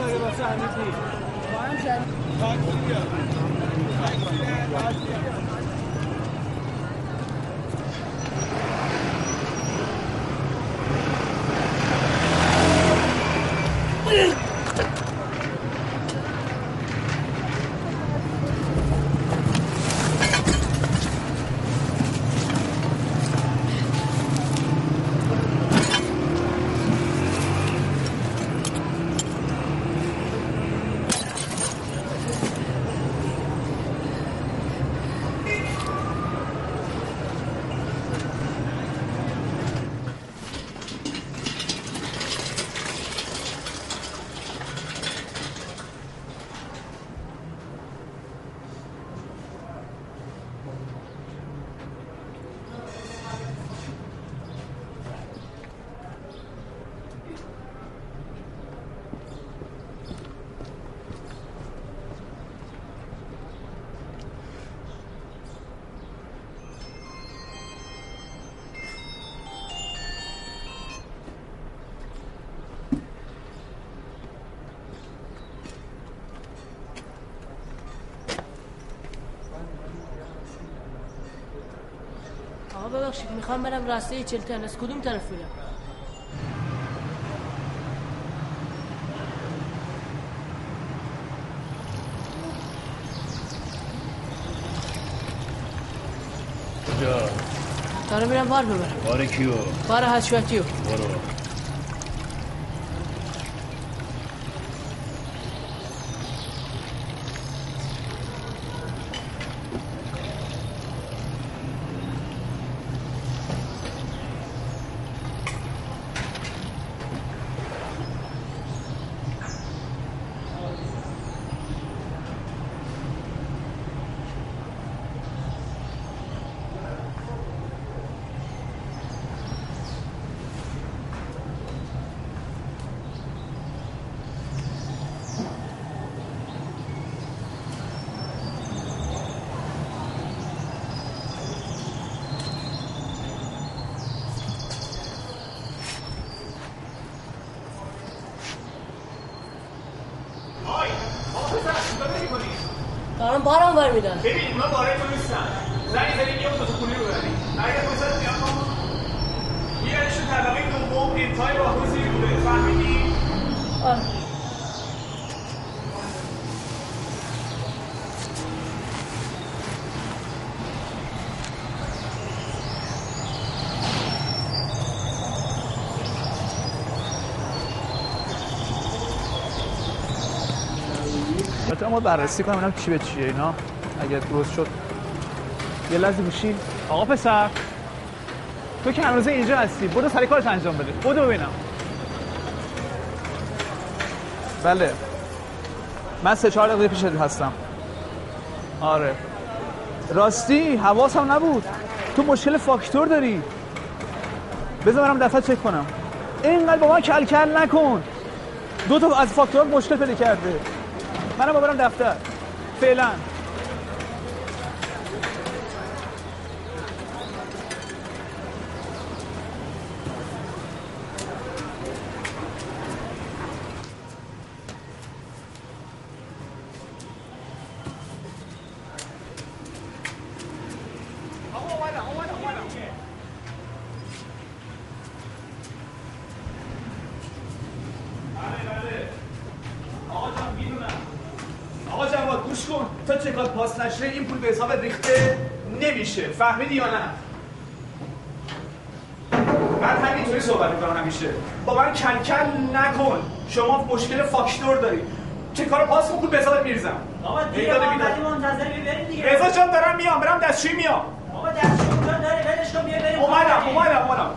آقا ببخشید می‌خوام برم راسته چلتن کدوم طرف برم کجا؟ دارم میرم بار ببرم. بار کیو؟ بار حشوتیو دارم بارم ور میدن ببین اونا باره تو نیستن زنی زنی یه اتوبوس پولی ببریم اگه فرصت میاد ما میرنشون طبقه دوم انتهای راهروزی بوده فهمیدی آره ما بررسی کنم ببینم چی به چیه اینا. اگه درست شد. یه لحظه گوشی. آقا پسر. تو که هنوز اینجا هستی. برو سری کارت انجام بده. بدو ببینم. بله. من سه چهار دقیقه پیشت هستم. آره. راستی حواسم نبود. تو مشکل فاکتور داری. بذار برم دفتر چک کنم. اینقدر با من کل کل نکن. دو تا از فاکتورات مشکل پیدا کرده. منم برم دفتر. فعلا آقا جان می‌دونم آقا جواد گوش کن تا چکات پاس نشه این پول به حساب ریخته نمیشه فهمیدی یا نه؟ من همینطوری صحبت می‌کنم همیشه. با من کل کل نکن. شما مشکل فاکتور داری. چه کار پاس به حساب میریزم. آقا دیگه منتظر بریم دیگه. رضا جان دارم میام برم دستشویی میام. آقا دستشویی اونجا داره ولش کن بیا بریم اومدم اومدم اومدم.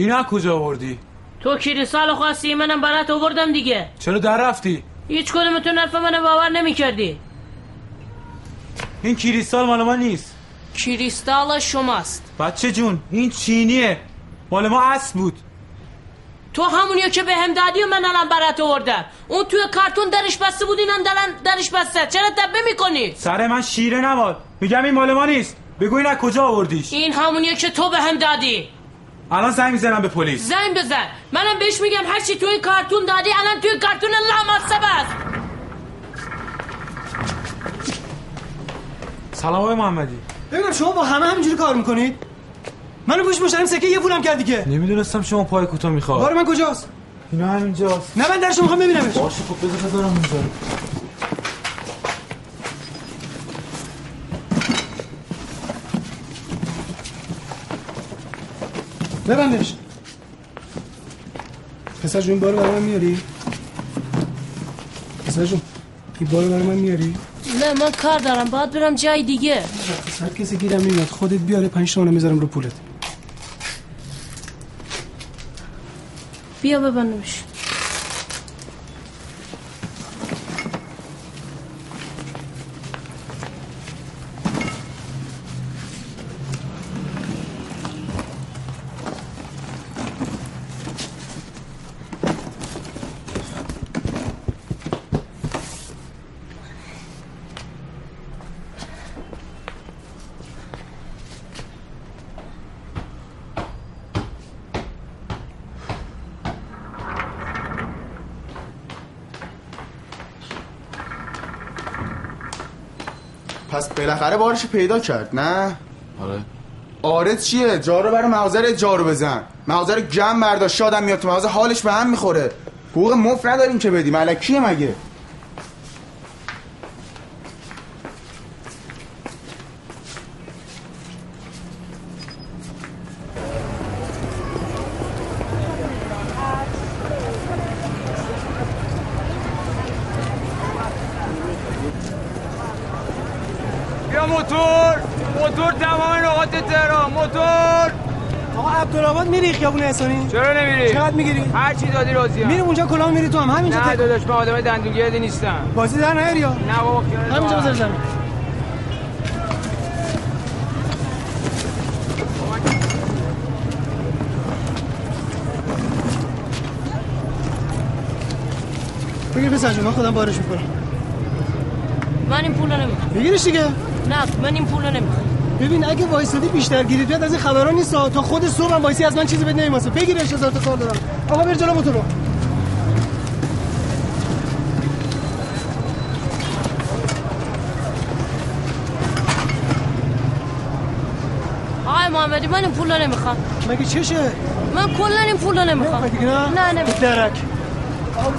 اینا کجا آوردی؟ تو کریستال خواستی منم برات آوردم دیگه. چرا در رفتی؟ هیچ کدومتون حرف منو باور نمی‌کردی. این کریستال مال ما نیست. کریستال شماست. بچه جون این چینیه. مال ما اصل بود. تو همونیو که به هم دادی و من الان برات آوردم. اون توی کارتون درش بسته بود اینم دلن درش بسته. چرا تبه می‌کنی؟ سر من شیره نمال میگم این مال ما نیست. بگو این از کجا آوردیش؟ این همونیو که تو به هم دادی. الان زنگ می‌زنم به پلیس. زنگ بزن. منم بهش میگم هر چی توی کارتون دادی الان توی کارتون لامصب است. سلام آقای محمدی. ببینم شما با همه همینجوری کار می‌کنید؟ منو پوش مشتریم سکه یه پولم کرد دیگه نمی‌دونستم شما پای کوتاه می‌خواد. بار من کجاست؟ اینا همینجاست. نه من درشو می‌خوام ببینمش. باشه خب بذار بذارم اونجا. ببندش. پسر جون بارو برای من میاری؟ پسر جون این بارو برای من میاری؟ نه من کار دارم. باید برم جای دیگه. پسر کسی گیرم نمیاد خودت بیاره پنج تومنم می‌ذارم رو پولت. بیا ببندمش پس بالاخره بارش پیدا کرد نه؟ آره. آره چیه؟ جا رو برای مغازه جارو بزن. مغازه رو گم برداشت شادم میاد تو مغازه حالش به هم می‌خوره. حقوق مفت نداریم که بدیم. ملکیه مگه موتور موتور تمام نقاط تهران موتور آقا عبدالآباد میری خیابون احسانی چرا نمیری؟ چقدر می‌گیری؟ هر چی دادی راضیم میری اونجا کلاه میری تو هم همینجا نه داداش من آدم دندونگردی نیستم. بازی در نیاری یا؟ نه بابا خیالت همینجا. بذار زمین بگیر پسر جون من خودم بارش می‌کنم. من این پول نمی‌خوام بگیرش دیگه؟ نه من این پول نمی‌خوام ببین اگه وایسادی بیشتر گیرت بیاد از این خبرا نیست. تا خود صبح هم وایسی از من چیزی بد نمی‌ماسه بگیرش هزار تا کار دارم. آقا ببر جلو موتورو. آقای محمدی من این پول نمی‌خوام. مگه چشه؟ من کلا این پول نمی‌خوام. نه نه؟ نمی‌خوام. درک. آقا